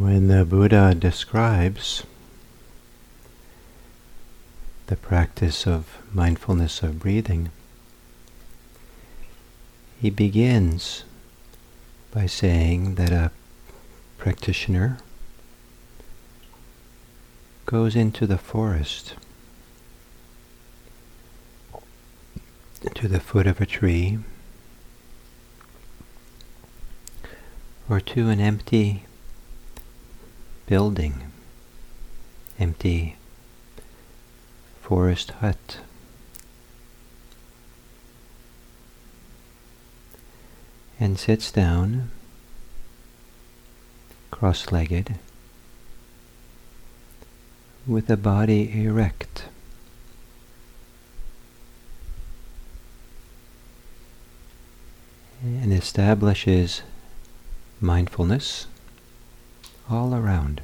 When the Buddha describes the practice of mindfulness of breathing, he begins by saying that a practitioner goes into the forest to the foot of a tree or to an empty building, empty forest hut. And sits down, cross-legged, with a body erect. And establishes mindfulness all around.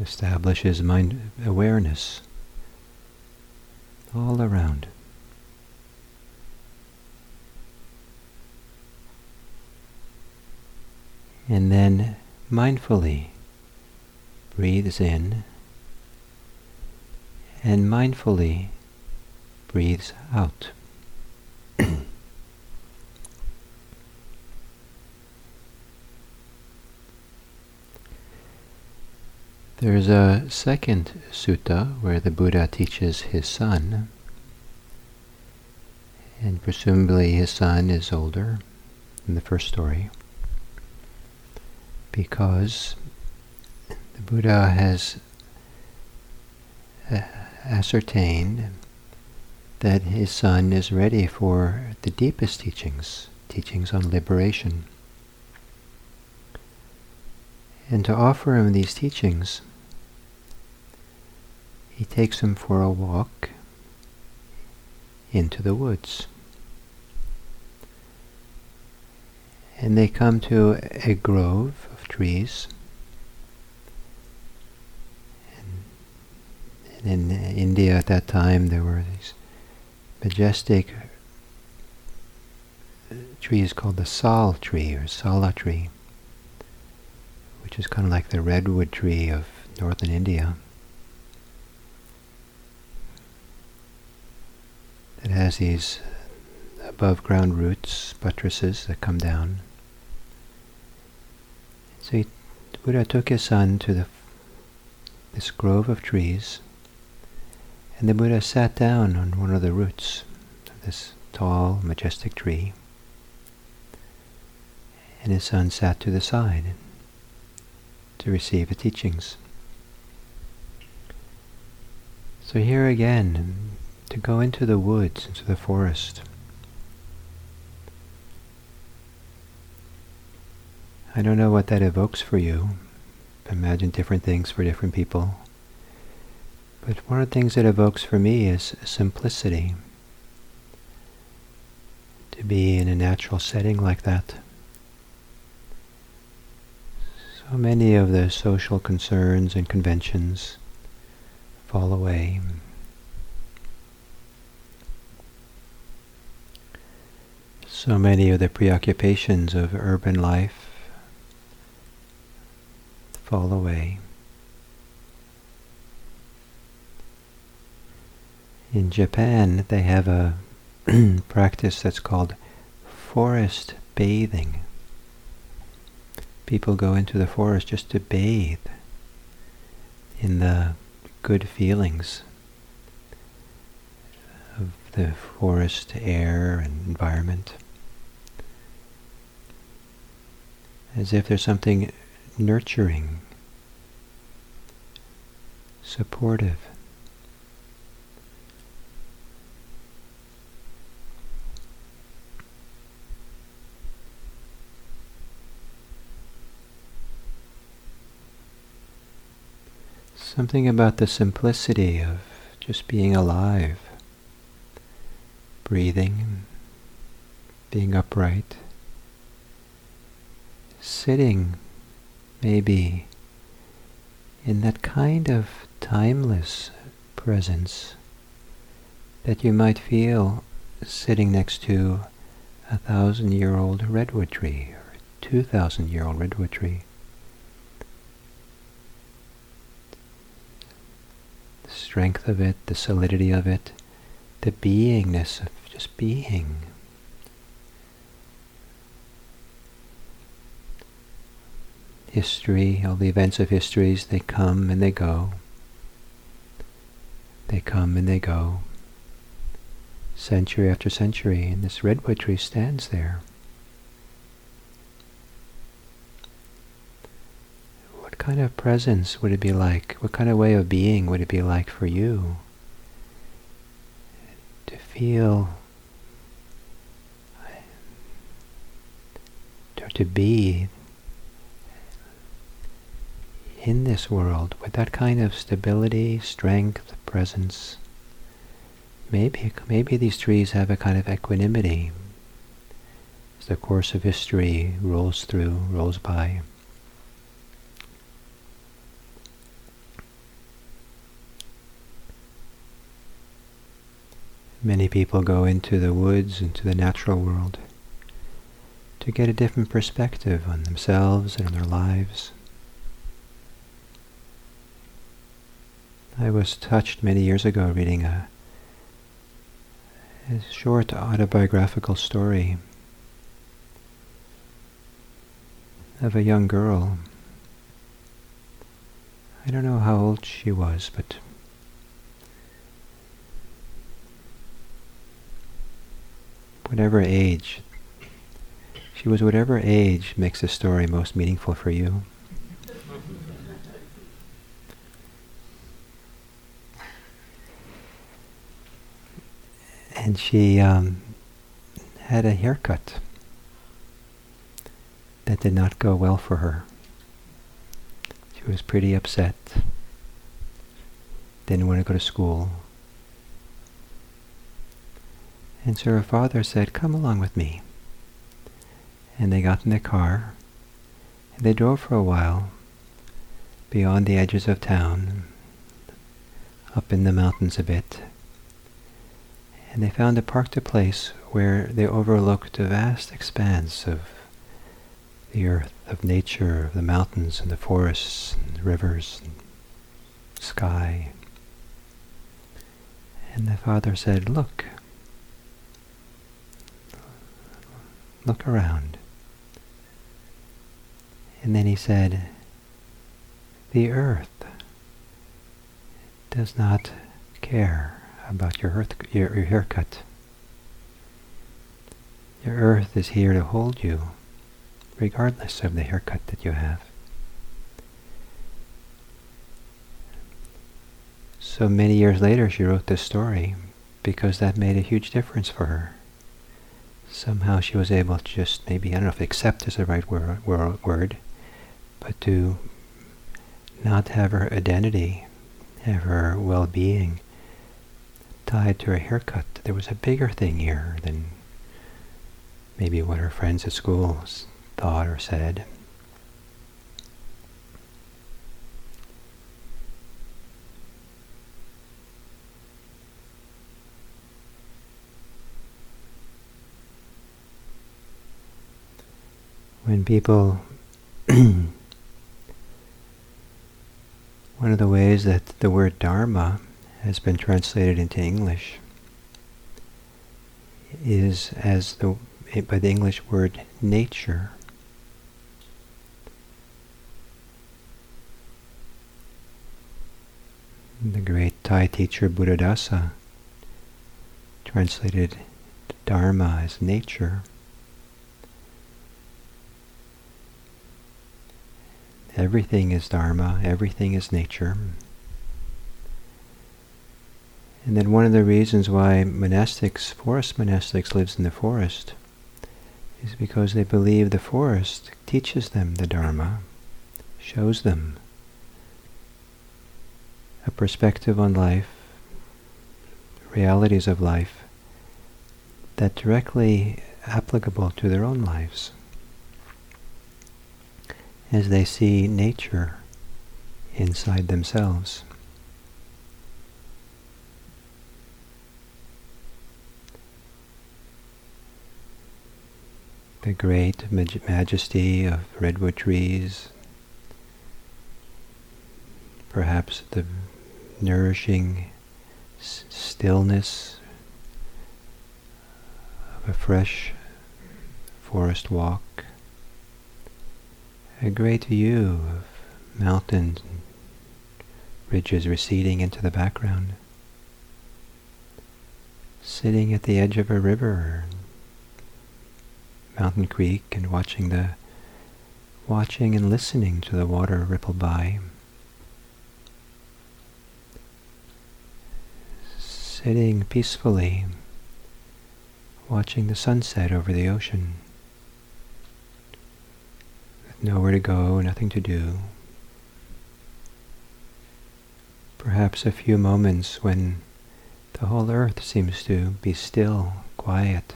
Establishes mind awareness all around. And then mindfully breathes in and mindfully breathes out. There's a second sutta where the Buddha teaches his son, and presumably his son is older in the first story, because the Buddha has uh, ascertained that his son is ready for the deepest teachings, teachings on liberation. And to offer him these teachings, he takes him for a walk into the woods. And they come to a grove of trees. And in India at that time there were these majestic trees called the sal tree or sala tree, which is kind of like the redwood tree of northern India. It has these above ground roots, buttresses that come down. So he, the Buddha took his son to the, this grove of trees, and the Buddha sat down on one of the roots of this tall, majestic tree, and his son sat to the side to receive the teachings. So here again, to go into the woods, into the forest. I don't know what that evokes for you. Imagine different things for different people. But one of the things it evokes for me is simplicity. To be in a natural setting like that. So many of the social concerns and conventions fall away. So many of the preoccupations of urban life fall away. In Japan, they have a practice that's called forest bathing. People go into the forest just to bathe in the good feelings of the forest air and environment. as if there's something nurturing, supportive. Something about the simplicity of just being alive, breathing, being upright sitting maybe in that kind of timeless presence that you might feel sitting next to a thousand year old redwood tree or a 2,000 year old redwood tree. The strength of it, the solidity of it, the beingness of just being. History, all the events of histories, they come and they go. They come and they go. Century after century, and this redwood tree stands there. What kind of presence would it be like? What kind of way of being would it be like for you to feel, to be in this world with that kind of stability, strength, presence. Maybe, maybe these trees have a kind of equanimity as the course of history rolls through, rolls by. Many people go into the woods, into the natural world, to get a different perspective on themselves and on their lives. I was touched many years ago reading a, a short autobiographical story of a young girl. I don't know how old she was, but whatever age, she was whatever age makes the story most meaningful for you. and she um, had a haircut that did not go well for her. She was pretty upset, didn't want to go to school. And so her father said, come along with me. And they got in the car, and they drove for a while beyond the edges of town, up in the mountains a bit and they found a parked a place where they overlooked a vast expanse of the earth, of nature, of the mountains and the forests and the rivers and sky. And the father said, look, look around. And then he said, the earth does not care about your, earth, your, your haircut. Your earth is here to hold you, regardless of the haircut that you have. So many years later, she wrote this story because that made a huge difference for her. Somehow she was able to just maybe, I don't know if accept is the right word, word but to not have her identity, have her well-being tied to her haircut. There was a bigger thing here than maybe what her friends at school thought or said. When people one of the ways that the word dharma has been translated into English is as the by the English word nature. The great Thai teacher Buddhadasa translated Dharma as nature. Everything is Dharma, everything is nature. And then one of the reasons why monastics, forest monastics lives in the forest is because they believe the forest teaches them the Dharma, shows them a perspective on life, realities of life that directly applicable to their own lives as they see nature inside themselves. the great maj- majesty of redwood trees, perhaps the nourishing stillness of a fresh forest walk, a great view of mountains and ridges receding into the background, sitting at the edge of a river, mountain creek, and watching the watching and listening to the water ripple by. Sitting peacefully, watching the sunset over the ocean, nowhere to go, nothing to do. Perhaps a few moments when the whole earth seems to be still, quiet.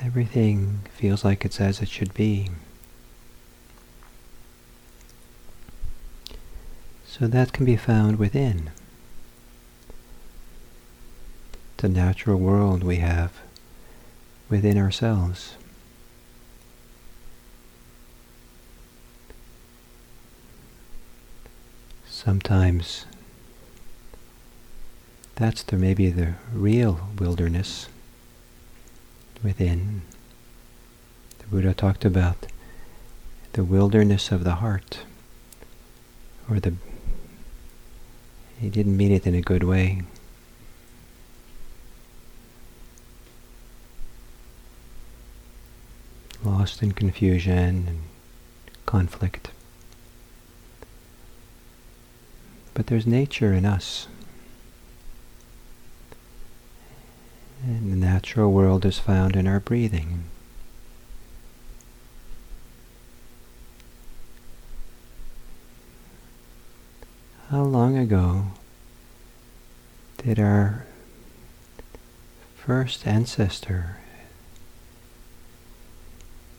Everything feels like it's as it should be. So that can be found within the natural world we have within ourselves. Sometimes that's the maybe the real wilderness within. The Buddha talked about the wilderness of the heart, or the he didn't mean it in a good way. Lost in confusion and conflict. But there's nature in us. And the natural world is found in our breathing. How long ago did our first ancestor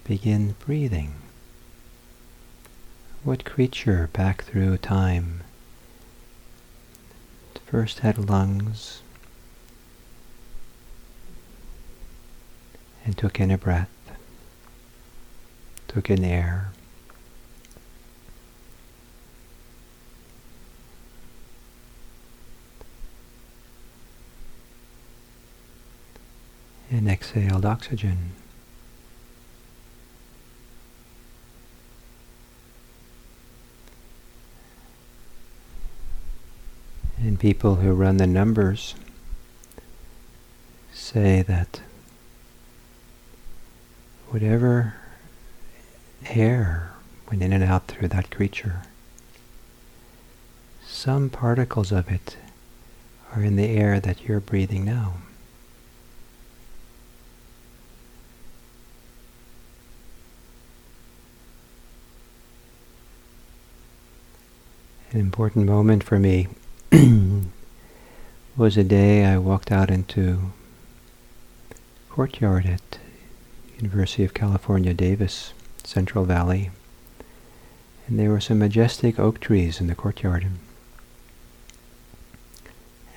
begin breathing? What creature back through time first had lungs and took in a breath, took in air. and exhaled oxygen. And people who run the numbers say that whatever air went in and out through that creature, some particles of it are in the air that you're breathing now. An important moment for me was a day I walked out into courtyard at University of California, Davis, Central Valley, and there were some majestic oak trees in the courtyard.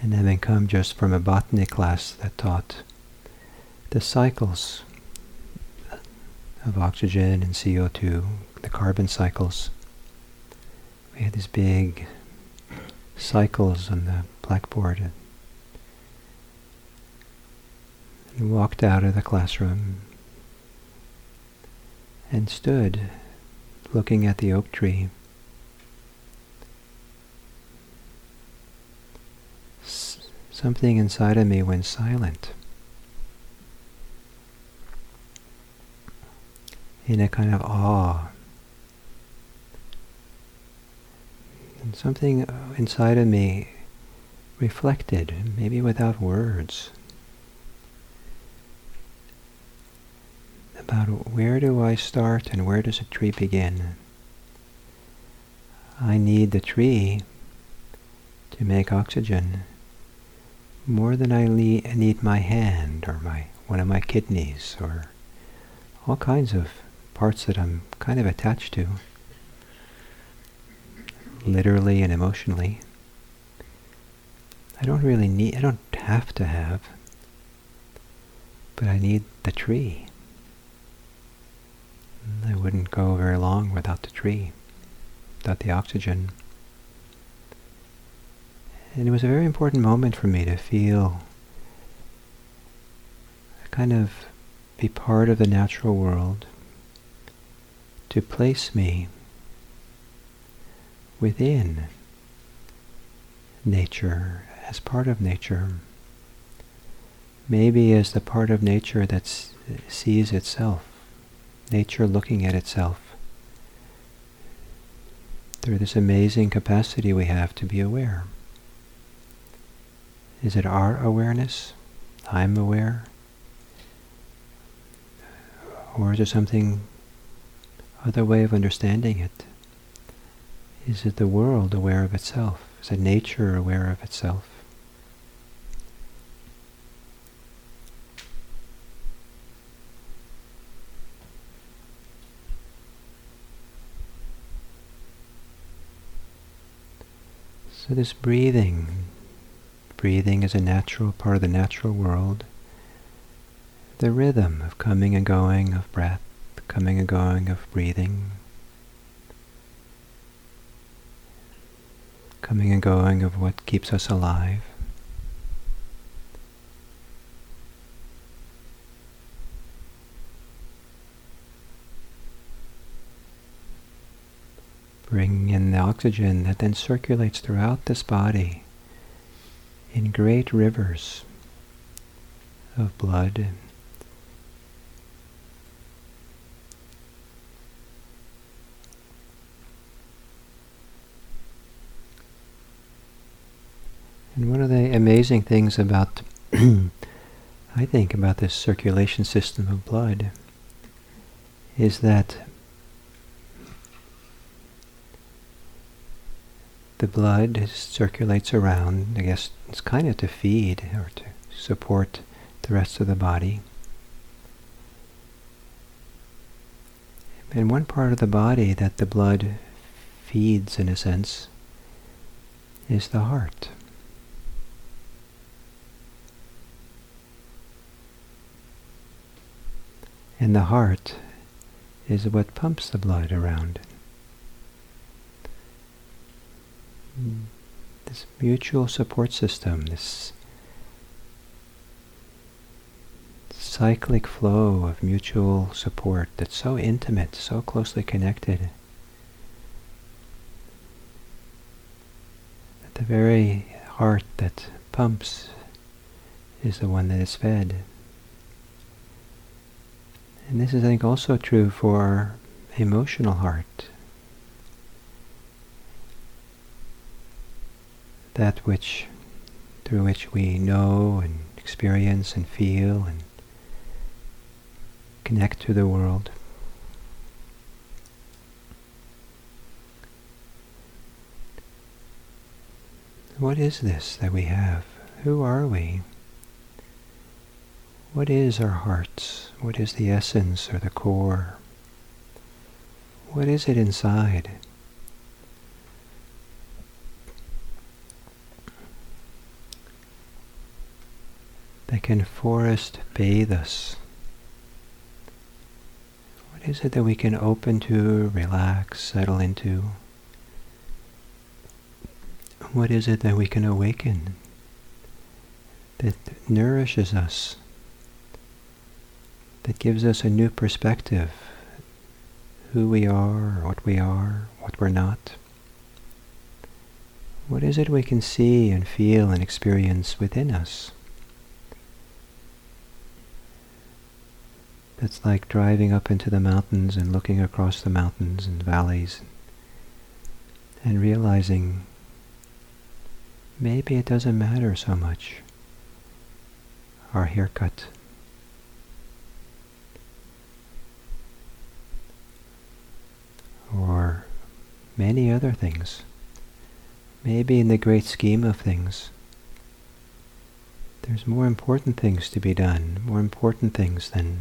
And having come just from a botany class that taught the cycles of oxygen and CO2, the carbon cycles, we had these big cycles on the blackboard. And walked out of the classroom and stood looking at the oak tree. S- something inside of me went silent. In a kind of awe And something uh, inside of me reflected, maybe without words, about where do I start and where does a tree begin. I need the tree to make oxygen more than I need my hand or my one of my kidneys or all kinds of parts that I'm kind of attached to literally and emotionally. I don't really need, I don't have to have. but I need the tree. I wouldn't go very long without the tree, without the oxygen. And it was a very important moment for me to feel, kind of be part of the natural world, to place me within nature, as part of nature. Maybe as the part of nature that sees itself, nature looking at itself, through this amazing capacity we have to be aware. Is it our awareness? I'm aware? Or is it something, other way of understanding it? Is it the world aware of itself? Is it nature aware of itself? So this breathing, breathing is a natural part of the natural world. The rhythm of coming and going of breath, coming and going of breathing, coming and going of what keeps us alive. Bring in the oxygen that then circulates throughout this body in great rivers of blood And one of the amazing things about, I think, about this circulation system of blood is that the blood circulates around, I guess it's kind of to feed or to support the rest of the body. And one part of the body that the blood feeds, in a sense, is the heart. And the heart is what pumps the blood around. This mutual support system, this cyclic flow of mutual support that's so intimate, so closely connected. That the very heart that pumps is the one that is fed. And this is, I think, also true for emotional heart. That which, through which we know and experience and feel and connect to the world. What is this that we have? Who are we? What is our hearts? What is the essence or the core? What is it inside? That can forest bathe us? What is it that we can open to, relax, settle into? What is it that we can awaken that nourishes us? That gives us a new perspective, who we are, what we are, what we're not. What is it we can see and feel and experience within us? That's like driving up into the mountains and looking across the mountains and valleys and realizing maybe it doesn't matter so much our haircut or many other things. Maybe in the great scheme of things, there's more important things to be done, more important things than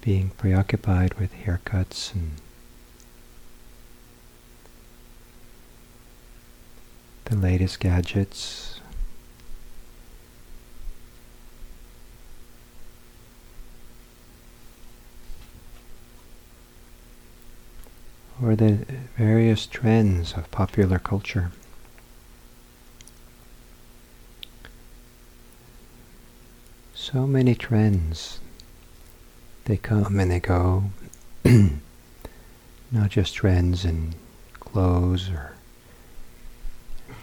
being preoccupied with haircuts and the latest gadgets. Or the various trends of popular culture. So many trends. They come and they go. Not just trends in clothes or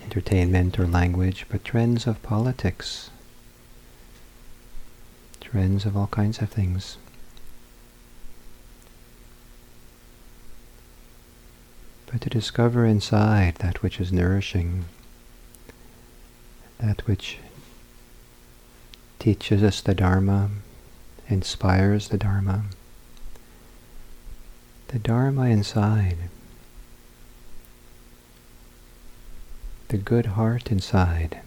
entertainment or language, but trends of politics, trends of all kinds of things. But to discover inside that which is nourishing, that which teaches us the Dharma, inspires the Dharma, the Dharma inside, the good heart inside.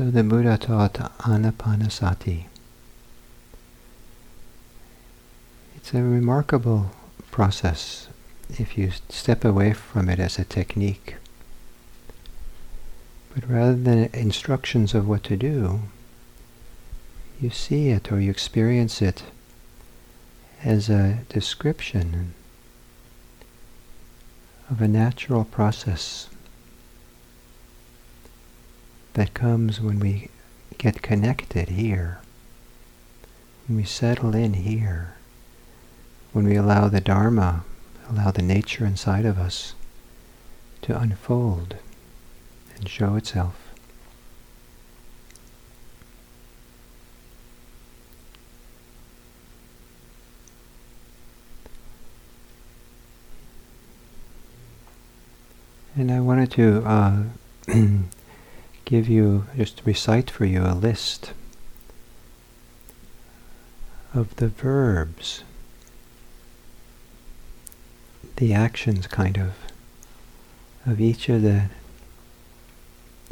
So the Buddha taught anapanasati. It's a remarkable process if you step away from it as a technique. But rather than instructions of what to do, you see it or you experience it as a description of a natural process that comes when we get connected here, when we settle in here, when we allow the Dharma, allow the nature inside of us to unfold and show itself. And I wanted to uh, give you, just recite for you a list of the verbs, the actions kind of, of each of the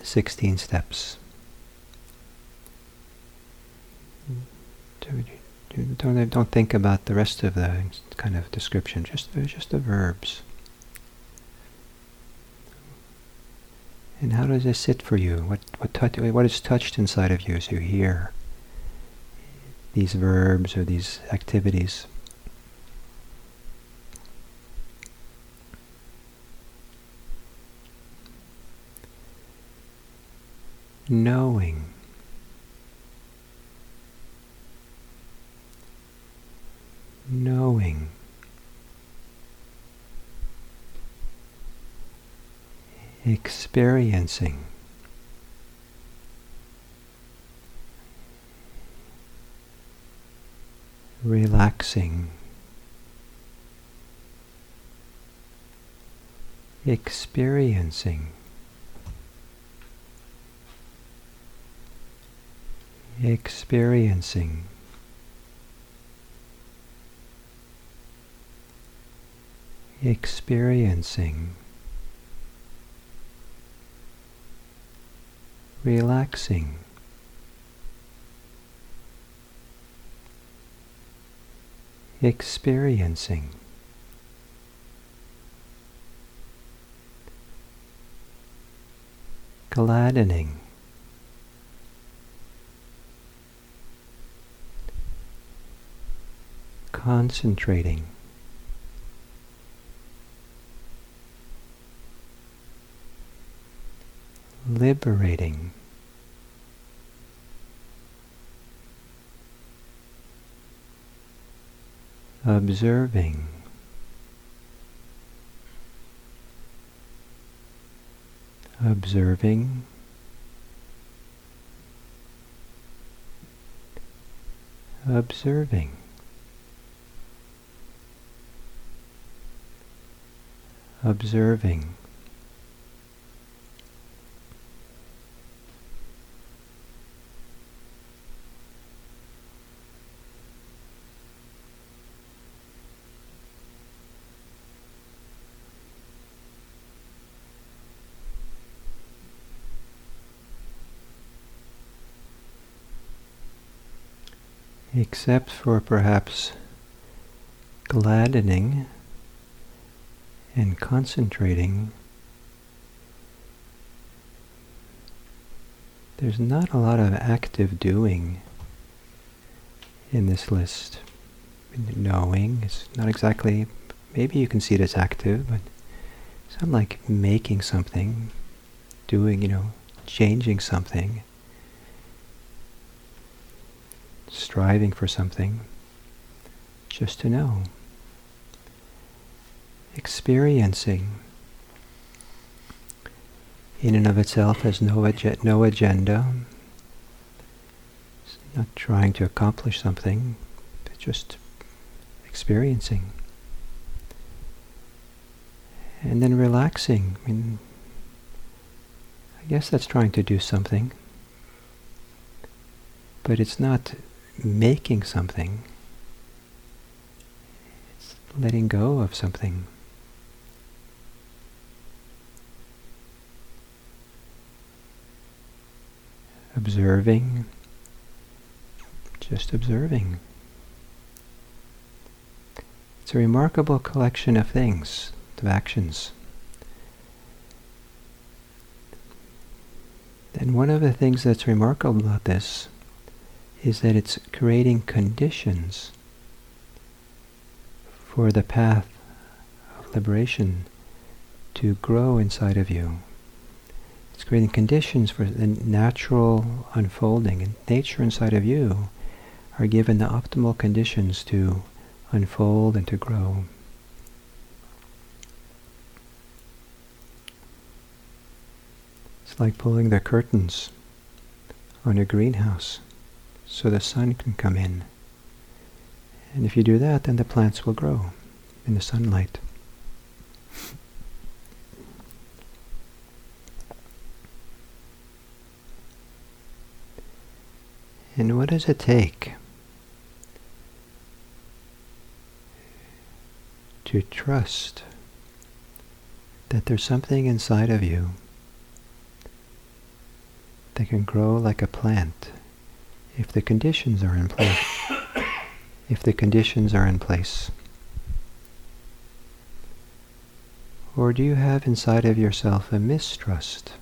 16 steps. Don't, don't think about the rest of the kind of description, just, just the verbs. And how does this sit for you? What what touch, what is touched inside of you as you hear these verbs or these activities? Knowing. Knowing. Experiencing. Relaxing, experiencing, experiencing. experiencing. Relaxing. Experiencing. Gladdening. Concentrating. Liberating. Observing. Observing. Observing. Observing. Except for perhaps gladdening and concentrating, there's not a lot of active doing in this list. Knowing is not exactly, maybe you can see it as active, but it's not like making something, doing, you know, changing something, striving for something, just to know. Experiencing in and of itself has no, no agenda, it's not trying to accomplish something, but just experiencing. And then relaxing. I mean, I guess that's trying to do something, but it's not making something. It's letting go of something. observing, just observing. It's a remarkable collection of things, of actions. And one of the things that's remarkable about this is that it's creating conditions for the path of liberation to grow inside of you. It's creating conditions for the natural unfolding. And nature inside of you are given the optimal conditions to unfold and to grow. It's like pulling the curtains on a greenhouse so the sun can come in. And if you do that, then the plants will grow in the sunlight. And what does it take to trust that there's something inside of you that can grow like a plant if the conditions are in place. if the conditions are in place. Or do you have inside of yourself a mistrust?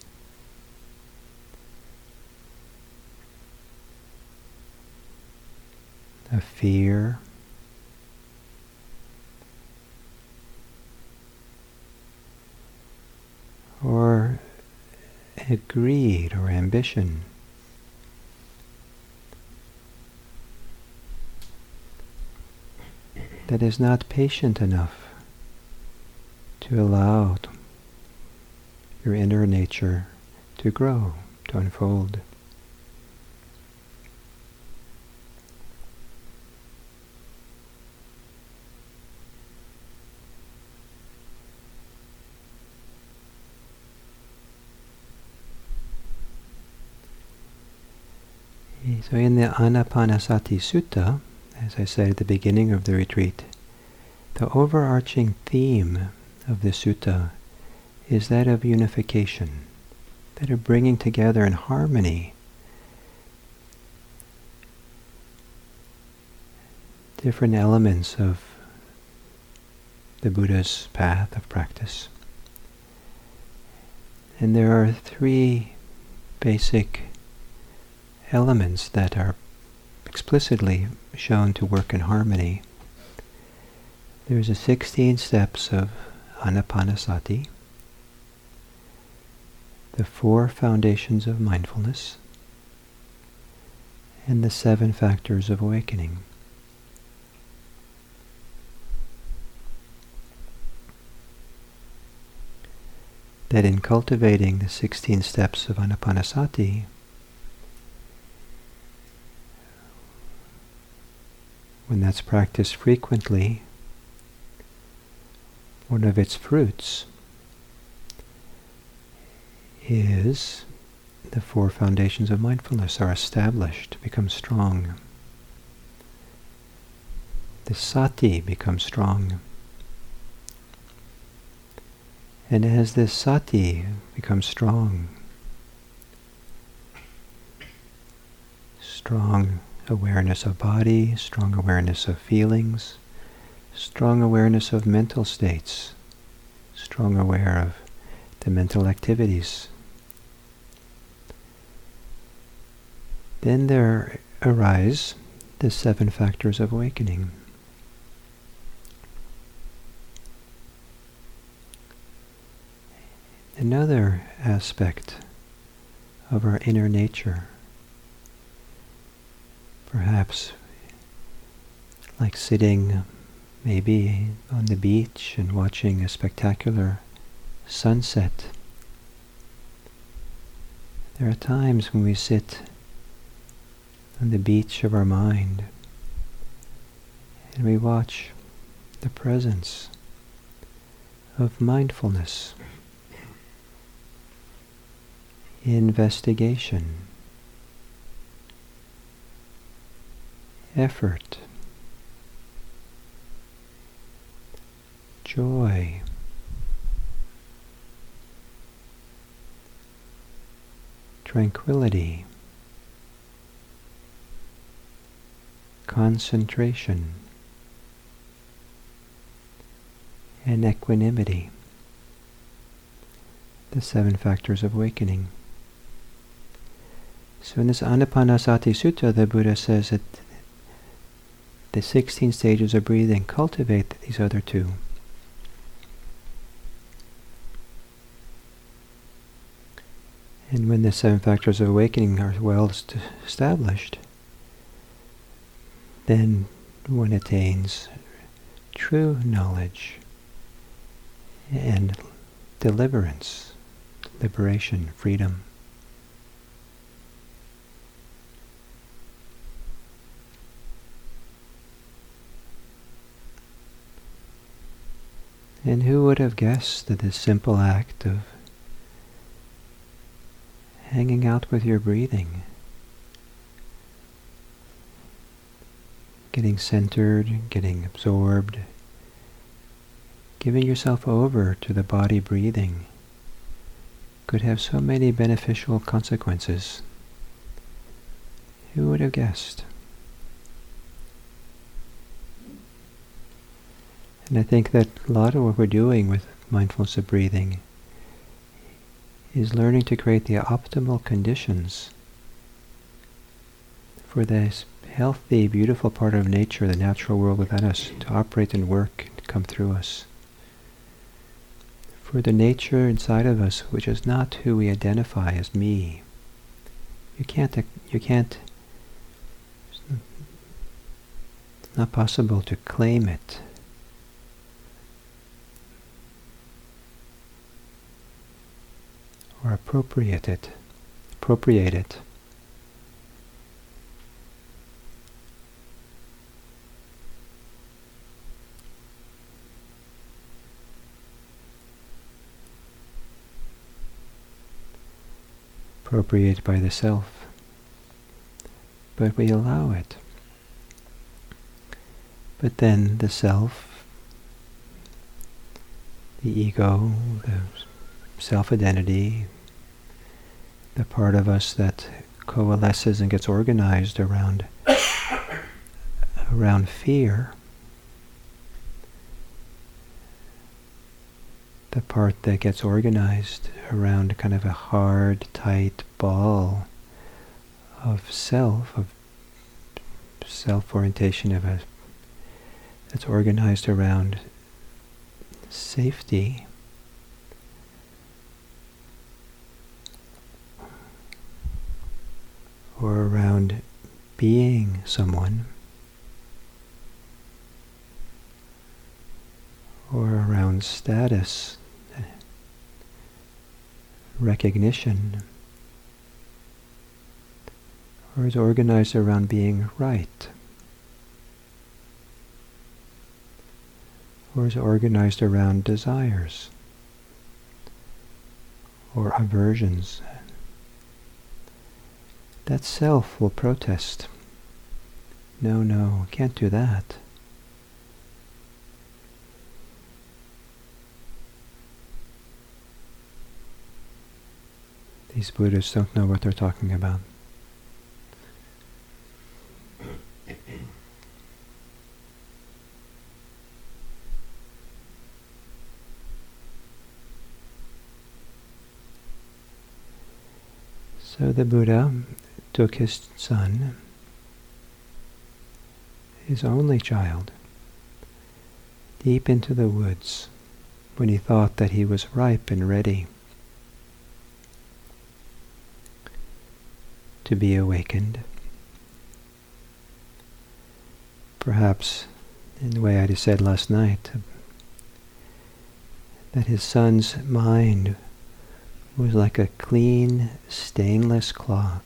a fear, or a greed or ambition. That is not patient enough to allow your inner nature to grow, to unfold. So in the Anapanasati Sutta, as I said at the beginning of the retreat, the overarching theme of the sutta is that of unification, that of bringing together in harmony different elements of the Buddha's path of practice. And there are three basic elements that are explicitly shown to work in harmony. There's a 16 steps of anapanasati, the four foundations of mindfulness, and the seven factors of awakening. That in cultivating the 16 steps of anapanasati, when that's practiced frequently, one of its fruits is the four foundations of mindfulness are established, become strong. The sati becomes strong. And as this sati becomes strong, strong awareness of body, strong awareness of feelings, strong awareness of mental states, strong aware of the mental activities. then there arise the seven factors of awakening. Another aspect of our inner nature, perhaps like sitting um, maybe on the beach and watching a spectacular sunset. There are times when we sit on the beach of our mind and we watch the presence of mindfulness, investigation, effort, joy, tranquility, concentration, and equanimity, the seven factors of awakening. So in this Anapanasati Sutta, the Buddha says that the 16 stages of breathing cultivate these other two. And when the seven factors of awakening are well established, then one attains true knowledge and deliverance, liberation, freedom. And who would have guessed that this simple act of hanging out with your breathing, getting centered, getting absorbed, giving yourself over to the body breathing could have so many beneficial consequences. Who would have guessed? And I think that a lot of what we're doing with mindfulness of breathing is learning to create the optimal conditions for this healthy, beautiful part of nature, the natural world within us, to operate and work and come through us. For the nature inside of us, which is not who we identify as me, you can't, you can't, it's not possible to claim it or appropriate it, appropriate it. Appropriate by the self, but we allow it. But then the self, the ego, the self-identity, the part of us that coalesces and gets organized around around fear, the part that gets organized around kind of a hard, tight ball of self, of self-orientation of a that's organized around safety or around being someone or around status, recognition, or is organized around being right, or is organized around desires or aversions that self will protest. No, no, can't do that. These Buddhists don't know what they're talking about. So the Buddha took his son, his only child, deep into the woods when he thought that he was ripe and ready to be awakened. Perhaps, in the way I just said last night, that his son's mind was like a clean, stainless cloth,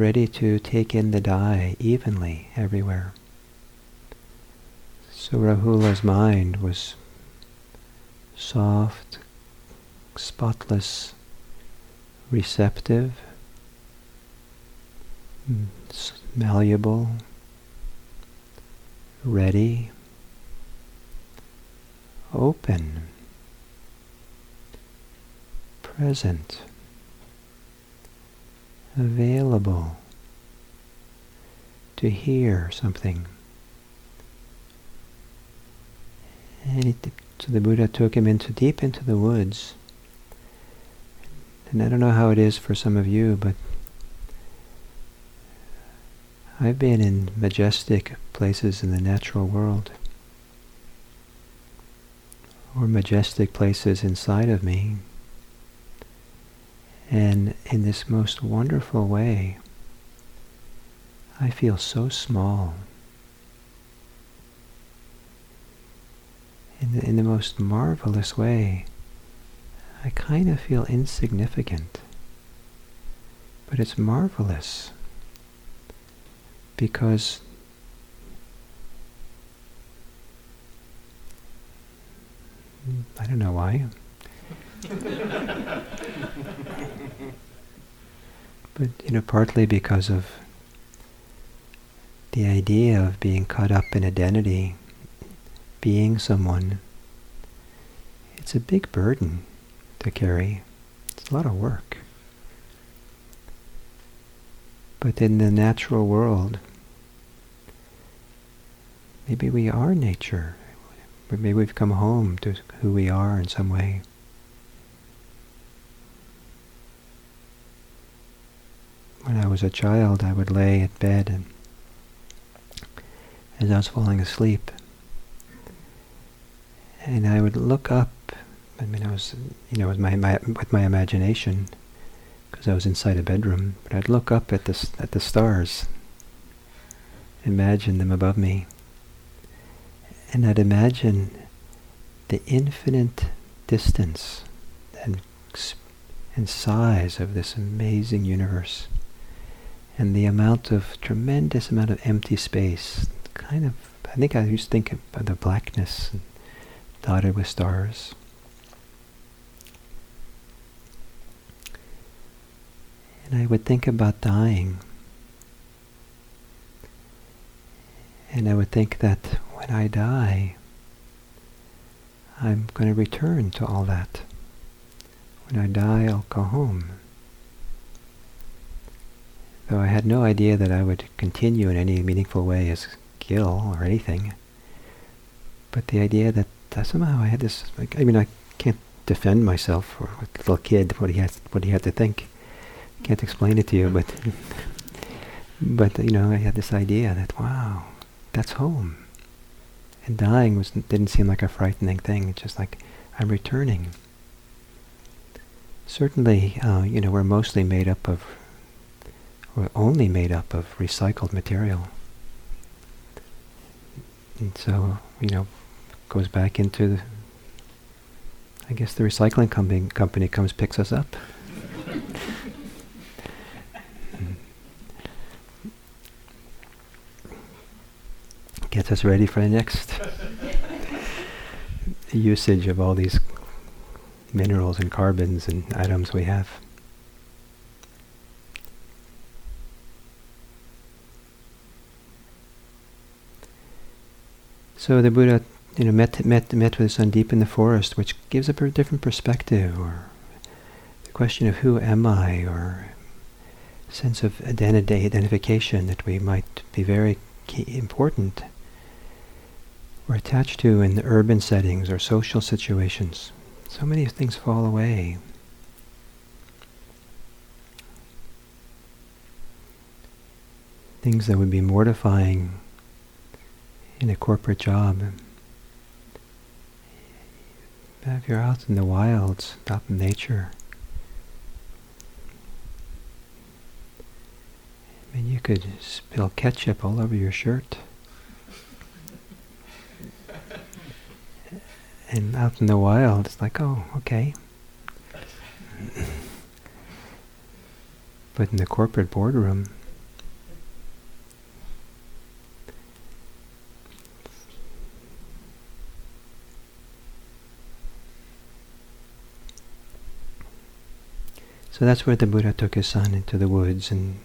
ready to take in the dye evenly everywhere. So Rahula's mind was soft, spotless, receptive, mm, malleable, ready, open, present, available to hear something. And it, so the Buddha took him into deep into the woods. And I don't know how it is for some of you, but I've been in majestic places in the natural world, or majestic places inside of me, and in this most wonderful way, I feel so small. In the, in the most marvelous way, I kind of feel insignificant. But it's marvelous because I don't know why. but you know, partly because of the idea of being caught up in identity, being someone, it's a big burden to carry. It's a lot of work. But in the natural world, Maybe we are nature. Maybe we've come home to who we are in some way. When I was a child, I would lay at bed and as I was falling asleep, and I would look up. I mean, I was, you know, with my, my with my imagination, because I was inside a bedroom. But I'd look up at the at the stars, imagine them above me, and I'd imagine the infinite distance and, and size of this amazing universe and the amount of tremendous amount of empty space kind of I think I used to think of the blackness dotted with stars and I would think about dying and I would think that when I die, I'm going to return to all that. When I die, I'll go home. Though I had no idea that I would continue in any meaningful way as Gil or anything. But the idea that somehow I had this, like, I mean, I can't defend myself or a little kid, what he had, what he had to think. Can't explain it to you, but, but, you know, I had this idea that, wow, that's home. And dying was didn't seem like a frightening thing. It's just like I'm returning. Certainly, uh, you know, we're mostly made up of, we're only made up of recycled material. And so, you know, goes back into the, I guess the recycling company, company comes picks us up. Gets us ready for the next usage of all these minerals and carbons and atoms we have. So the Buddha, uh, you know, met met met with his son deep in the forest, which gives a different perspective, or the question of who am I, or sense of identity, identification that we might be very key, important we're attached to in the urban settings or social situations. So many things fall away. things that would be mortifying in a corporate job. If you're out in the wilds, out in nature, I mean, you could spill ketchup all over your shirt. and out in the wild, it's like, oh, okay. but in the corporate boardroom, So that's where the Buddha took his son into the woods and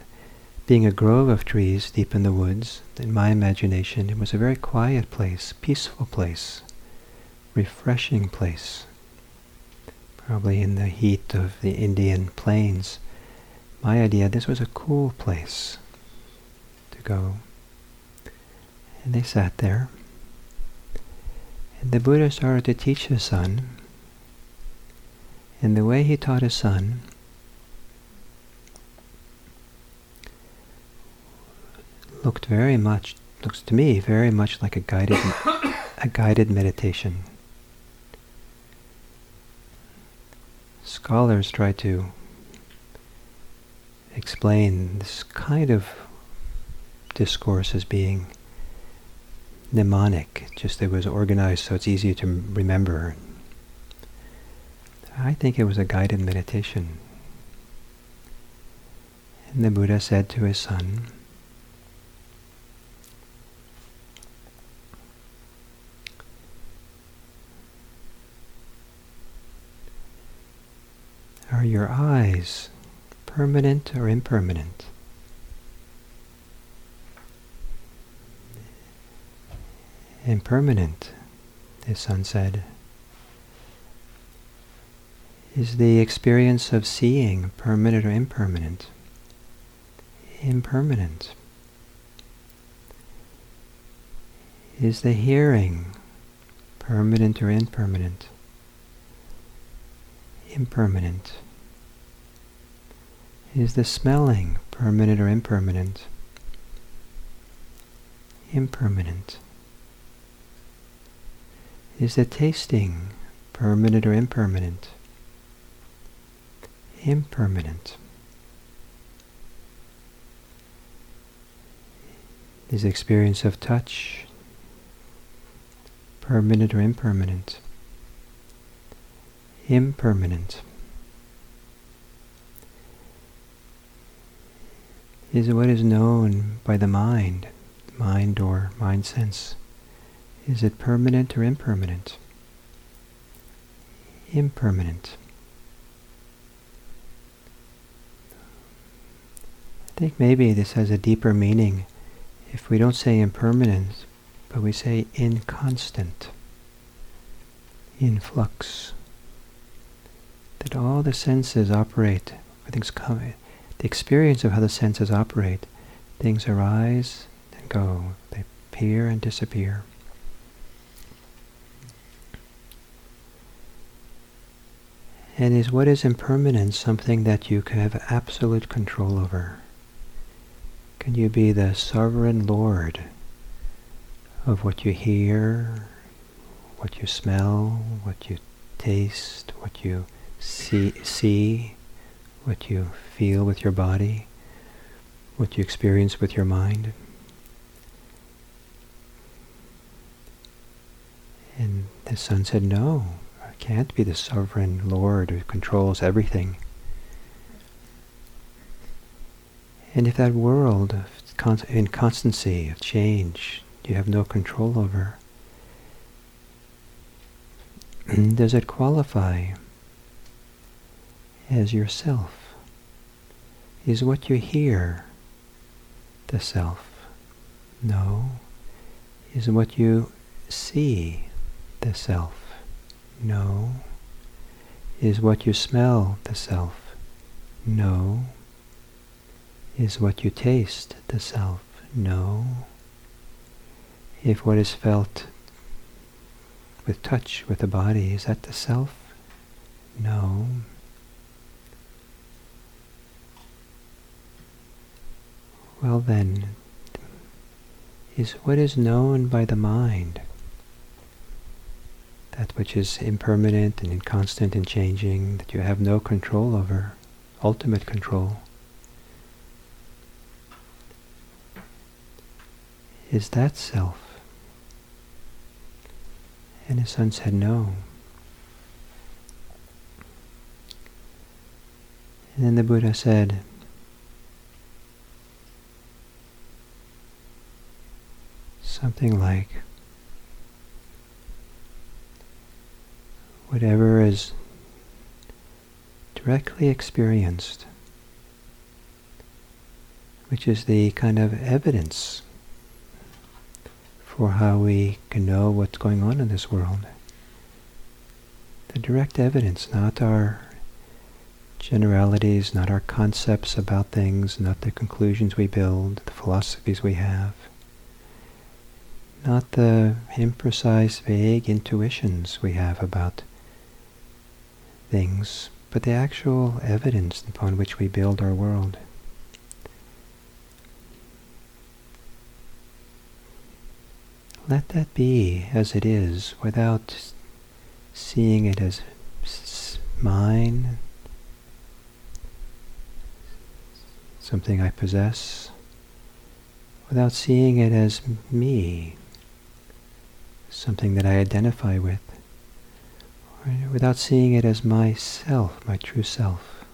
being a grove of trees deep in the woods, in my imagination, it was a very quiet place, peaceful place, refreshing place. Probably in the heat of the Indian plains. My idea, this was a cool place to go. And they sat there. And the Buddha started to teach his son. And the way he taught his son looked very much, looks to me very much like a guided, a guided meditation. Scholars try to explain this kind of discourse as being mnemonic, just it was organized so it's easier to remember. I think it was a guided meditation. And the Buddha said to his son, Are your eyes permanent or impermanent? Impermanent, the son said. Is the experience of seeing permanent or impermanent? Impermanent. Is the hearing permanent or impermanent? Impermanent. Is the smelling permanent or impermanent? Impermanent. Is the tasting permanent or impermanent? Impermanent. Is the experience of touch permanent or impermanent? Impermanent. Is what is known by the mind, mind or mind sense. Is it permanent or impermanent? Impermanent. I think maybe this has a deeper meaning if we don't say impermanent, but we say inconstant, in flux. That all the senses operate, everything's coming the experience of how the senses operate. Things arise and go. They appear and disappear. And is what is impermanent something that you can have absolute control over? Can you be the sovereign lord of what you hear, what you smell, what you taste, what you see, see what you feel with your body, what you experience with your mind. And the son said, No, I can't be the sovereign Lord who controls everything. And if that world of inconstancy, of change, you have no control over, mm, does it qualify as yourself? Is what you hear the self? No. Is what you see the self? No. Is what you smell the self? No. Is what you taste the self? No. If what is felt with touch with the body, is that the self? No. Well then, is what is known by the mind. That which is impermanent and inconstant and changing, that you have no control over, ultimate control. Is that self? And his son said no. And then the Buddha said, something like, whatever is directly experienced, which is the kind of evidence for how we can know what's going on in this world. The direct evidence, not our generalities, not our concepts about things, not the conclusions we build, the philosophies we have, not the imprecise, vague intuitions we have about things, but the actual evidence upon which we build our world. Let that be as it is without seeing it as mine, something I possess, without seeing it as me, something that I identify with, without seeing it as myself, my true self,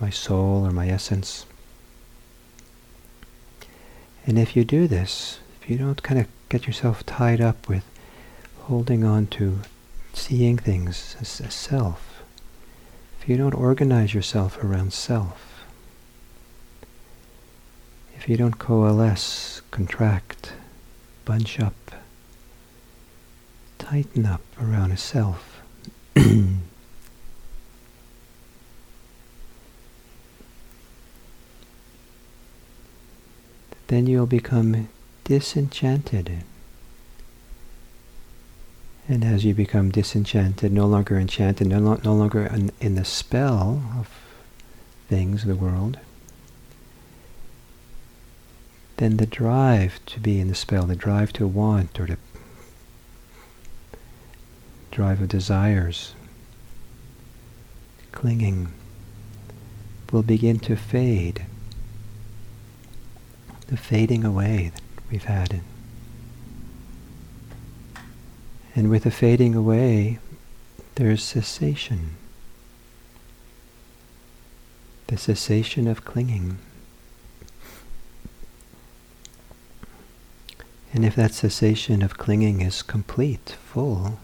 my soul or my essence. And if you do this, if you don't kind of get yourself tied up with holding on to seeing things as, self, if you don't organize yourself around self, if you don't coalesce, contract, bunch up, tighten up around a self, then you'll become disenchanted. And as you become disenchanted, no longer enchanted, no, lo- no longer in, in the spell of things, the world, then the drive to be in the spell, the drive to want or the drive of desires, clinging, will begin to fade. The fading away that we've had. And with the fading away, there's cessation. The cessation of clinging. And if that cessation of clinging is complete, full,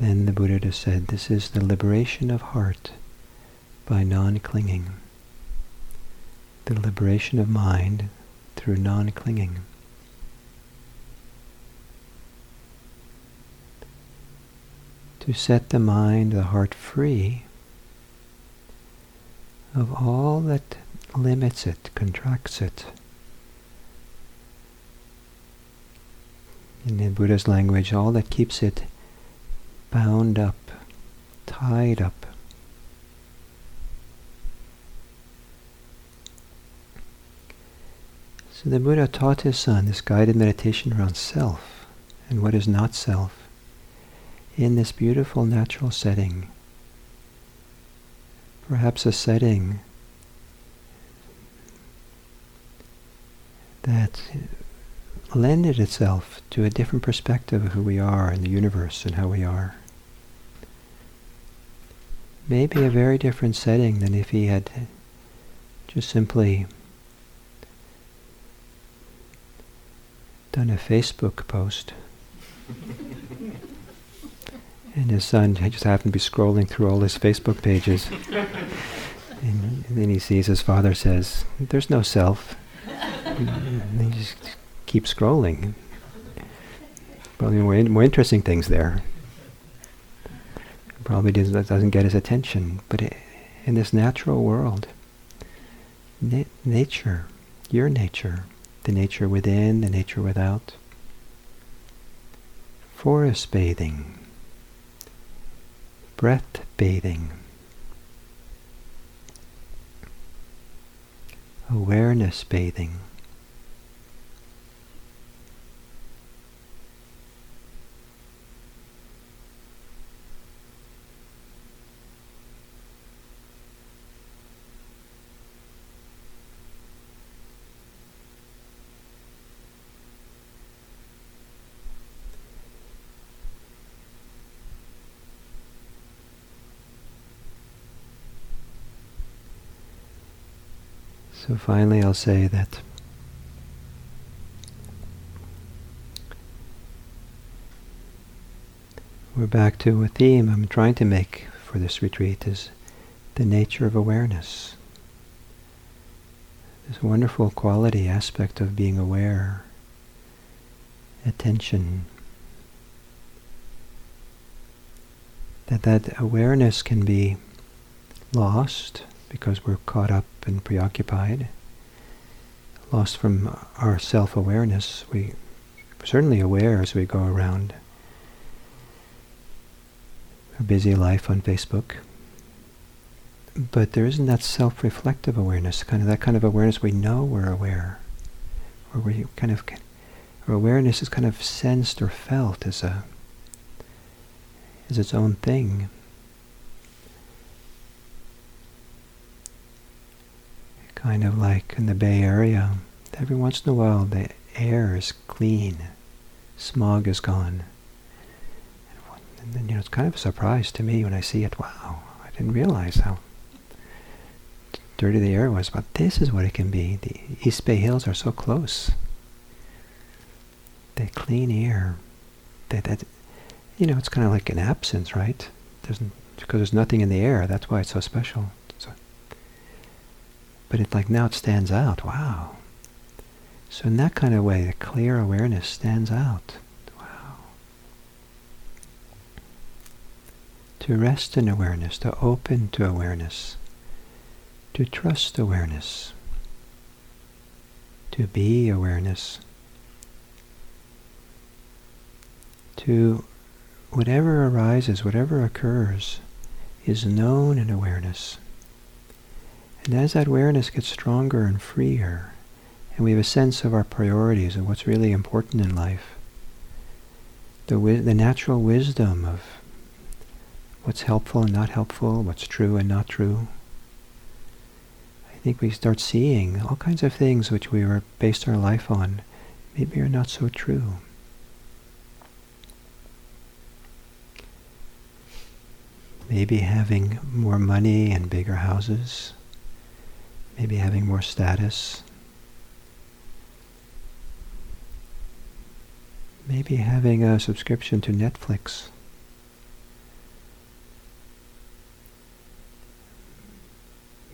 then the Buddha said, this is the liberation of heart by non-clinging. The liberation of mind through non-clinging. To set the mind, the heart free of all that limits it, contracts it, in the Buddha's language, all that keeps it bound up, tied up. So the Buddha taught his son this guided meditation around self and what is not self in this beautiful natural setting. Perhaps a setting that lended itself to a different perspective of who we are in the universe and how we are. Maybe a very different setting than if he had just simply done a Facebook post. and his son just happened to be scrolling through all his Facebook pages. and, and then he sees his father says, There's no self. and he just keep scrolling. Probably more, more interesting things there. Probably doesn't, get his attention. But it, in this natural world, na- nature, your nature, the nature within, the nature without, forest bathing, breath bathing, awareness bathing. So finally I'll say that we're back to a theme I'm trying to make for this retreat is the nature of awareness. This wonderful quality aspect of being aware, attention, that that awareness can be lost because we're caught up and preoccupied, lost from our self-awareness. We are certainly aware as we go around a busy life on Facebook. But there isn't that self-reflective awareness, kind of that kind of awareness we know we're aware, or we kind of, our awareness is kind of sensed or felt as a, as its own thing. Kind of like in the Bay Area, every once in a while the air is clean, smog is gone. And then, you know, it's kind of a surprise to me when I see it. Wow, I didn't realize how dirty the air was, but this is what it can be. The East Bay Hills are so close. The clean air, that, that you know, it's kind of like an absence, right? There's, because there's nothing in the air. That's why it's so special. But it's like now it stands out. Wow. So in that kind of way, the clear awareness stands out. Wow. To rest in awareness, to open to awareness, to trust awareness, to be awareness, to whatever arises, whatever occurs, is known in awareness. And as that awareness gets stronger and freer, and we have a sense of our priorities and what's really important in life, the, the natural wisdom of what's helpful and not helpful, what's true and not true. I think we start seeing all kinds of things which we were based our life on maybe are not so true. Maybe having more money and bigger houses, maybe having more status, maybe having a subscription to Netflix.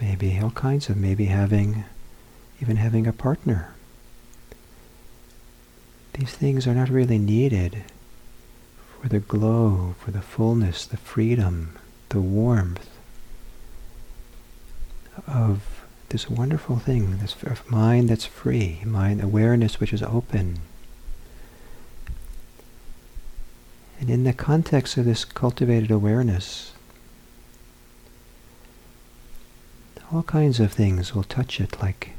Maybe all kinds of maybe having even having a partner. These things are not really needed for the glow for the fullness the freedom the warmth of this wonderful thing this mind that's free mind awareness which is open and in the context of this cultivated awareness all kinds of things will touch it, like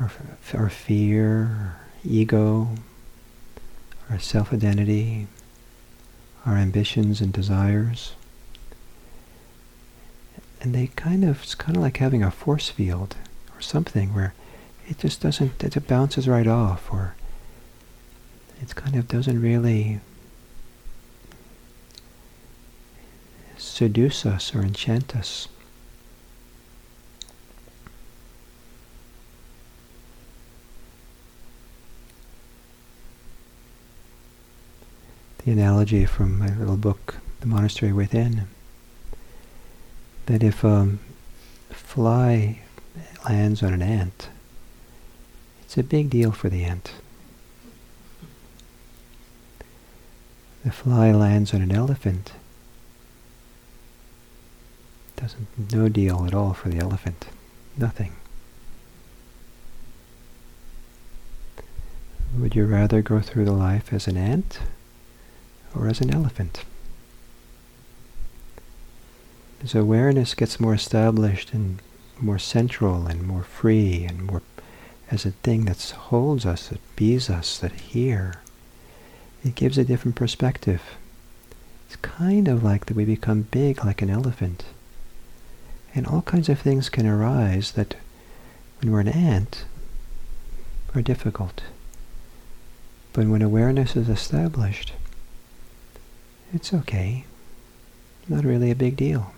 our, our fear, our ego, our self-identity, our ambitions and desires. And they kind of, it's kind of like having a force field or something where it just doesn't, it bounces right off or it kind of doesn't really seduce us or enchant us. the analogy from my little book, The Monastery Within, that if a fly lands on an ant, it's a big deal for the ant. The fly lands on an elephant, doesn't no deal at all for the elephant. Nothing. Would you rather go through the life as an ant or as an elephant. As awareness gets more established and more central and more free and more as a thing that holds us, that bees us, that here, it gives a different perspective. It's kind of like that we become big like an elephant. And all kinds of things can arise that when we're an ant are difficult. But when awareness is established, it's okay. Not really a big deal.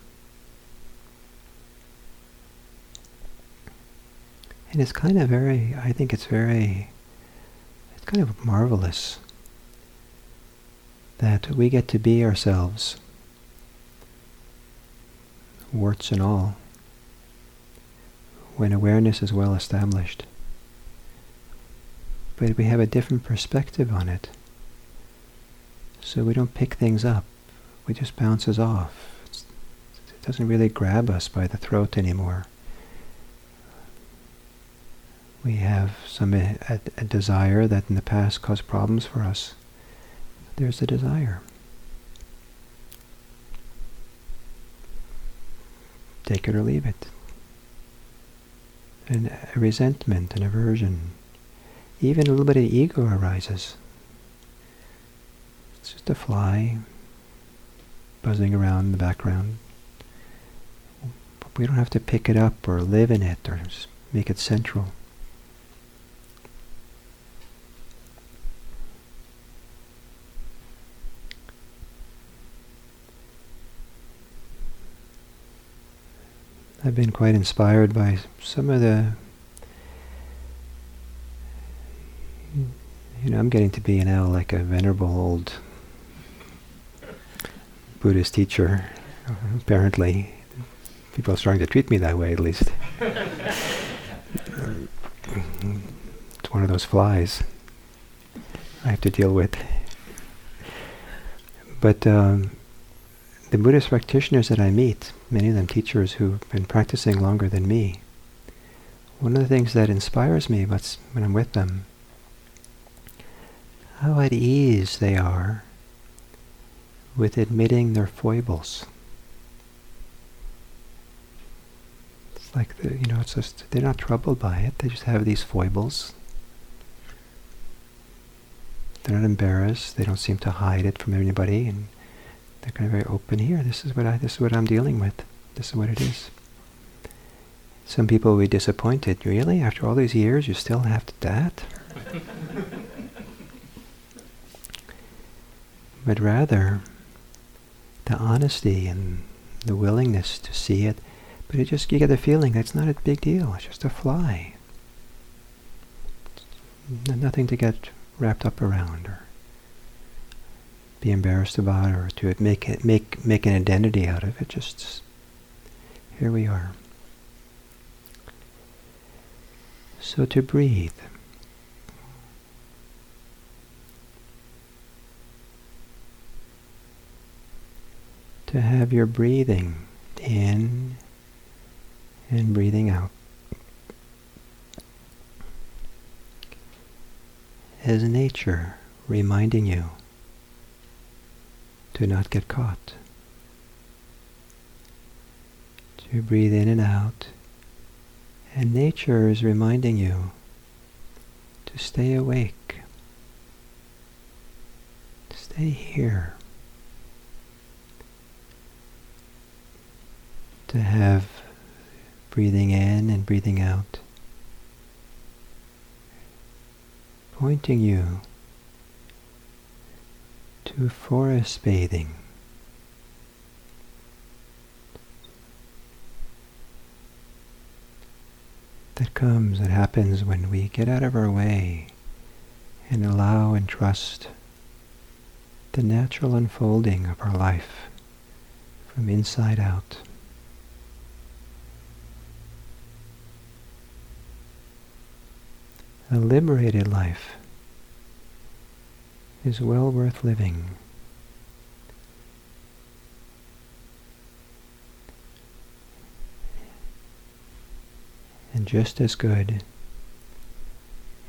And it's kind of very, I think it's very, it's kind of marvelous that we get to be ourselves, warts and all, when awareness is well established. But we have a different perspective on it. So we don't pick things up. We just bounces off. It's, it doesn't really grab us by the throat anymore. We have some eh, a, a desire that in the past caused problems for us there's a desire. Take it or leave it. And a resentment, an aversion, even a little bit of ego arises. It's just a fly buzzing around in the background. But we don't have to pick it up or live in it or make it central. I've been quite inspired by some of the you know, I'm getting to be now like a venerable old Buddhist teacher. Apparently, people are starting to treat me that way, at least. it's one of those flies I have to deal with. But um, the Buddhist practitioners that I meet, many of them teachers who've been practicing longer than me, one of the things that inspires me when I'm with them, how at ease they are with admitting their foibles. It's like, the, you know, it's just, they're not troubled by it, they just have these foibles. They're not embarrassed, they don't seem to hide it from anybody, and they're kind of very open here. This is what I. This is what I'm dealing with. This is what it is. Some people will be disappointed. Really, after all these years, you still have that? but rather, the honesty and the willingness to see it. But it just you get the feeling that's not a big deal. It's just a fly. nothing to get wrapped up around or be embarrassed about or to make it make make an identity out of it. Just here we are. So to breathe. To have your breathing in and breathing out. As nature reminding you to not get caught. To breathe in and out. And nature is reminding you to stay awake. Stay here. To have breathing in and breathing out pointing you to forest bathing. That comes, that happens when we get out of our way and allow and trust the natural unfolding of our life from inside out. A liberated life is well worth living. And just as good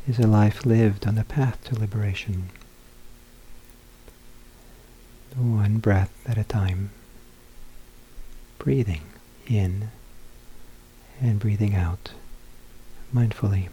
is a life lived on the path to liberation. One breath at a time, breathing in and breathing out mindfully.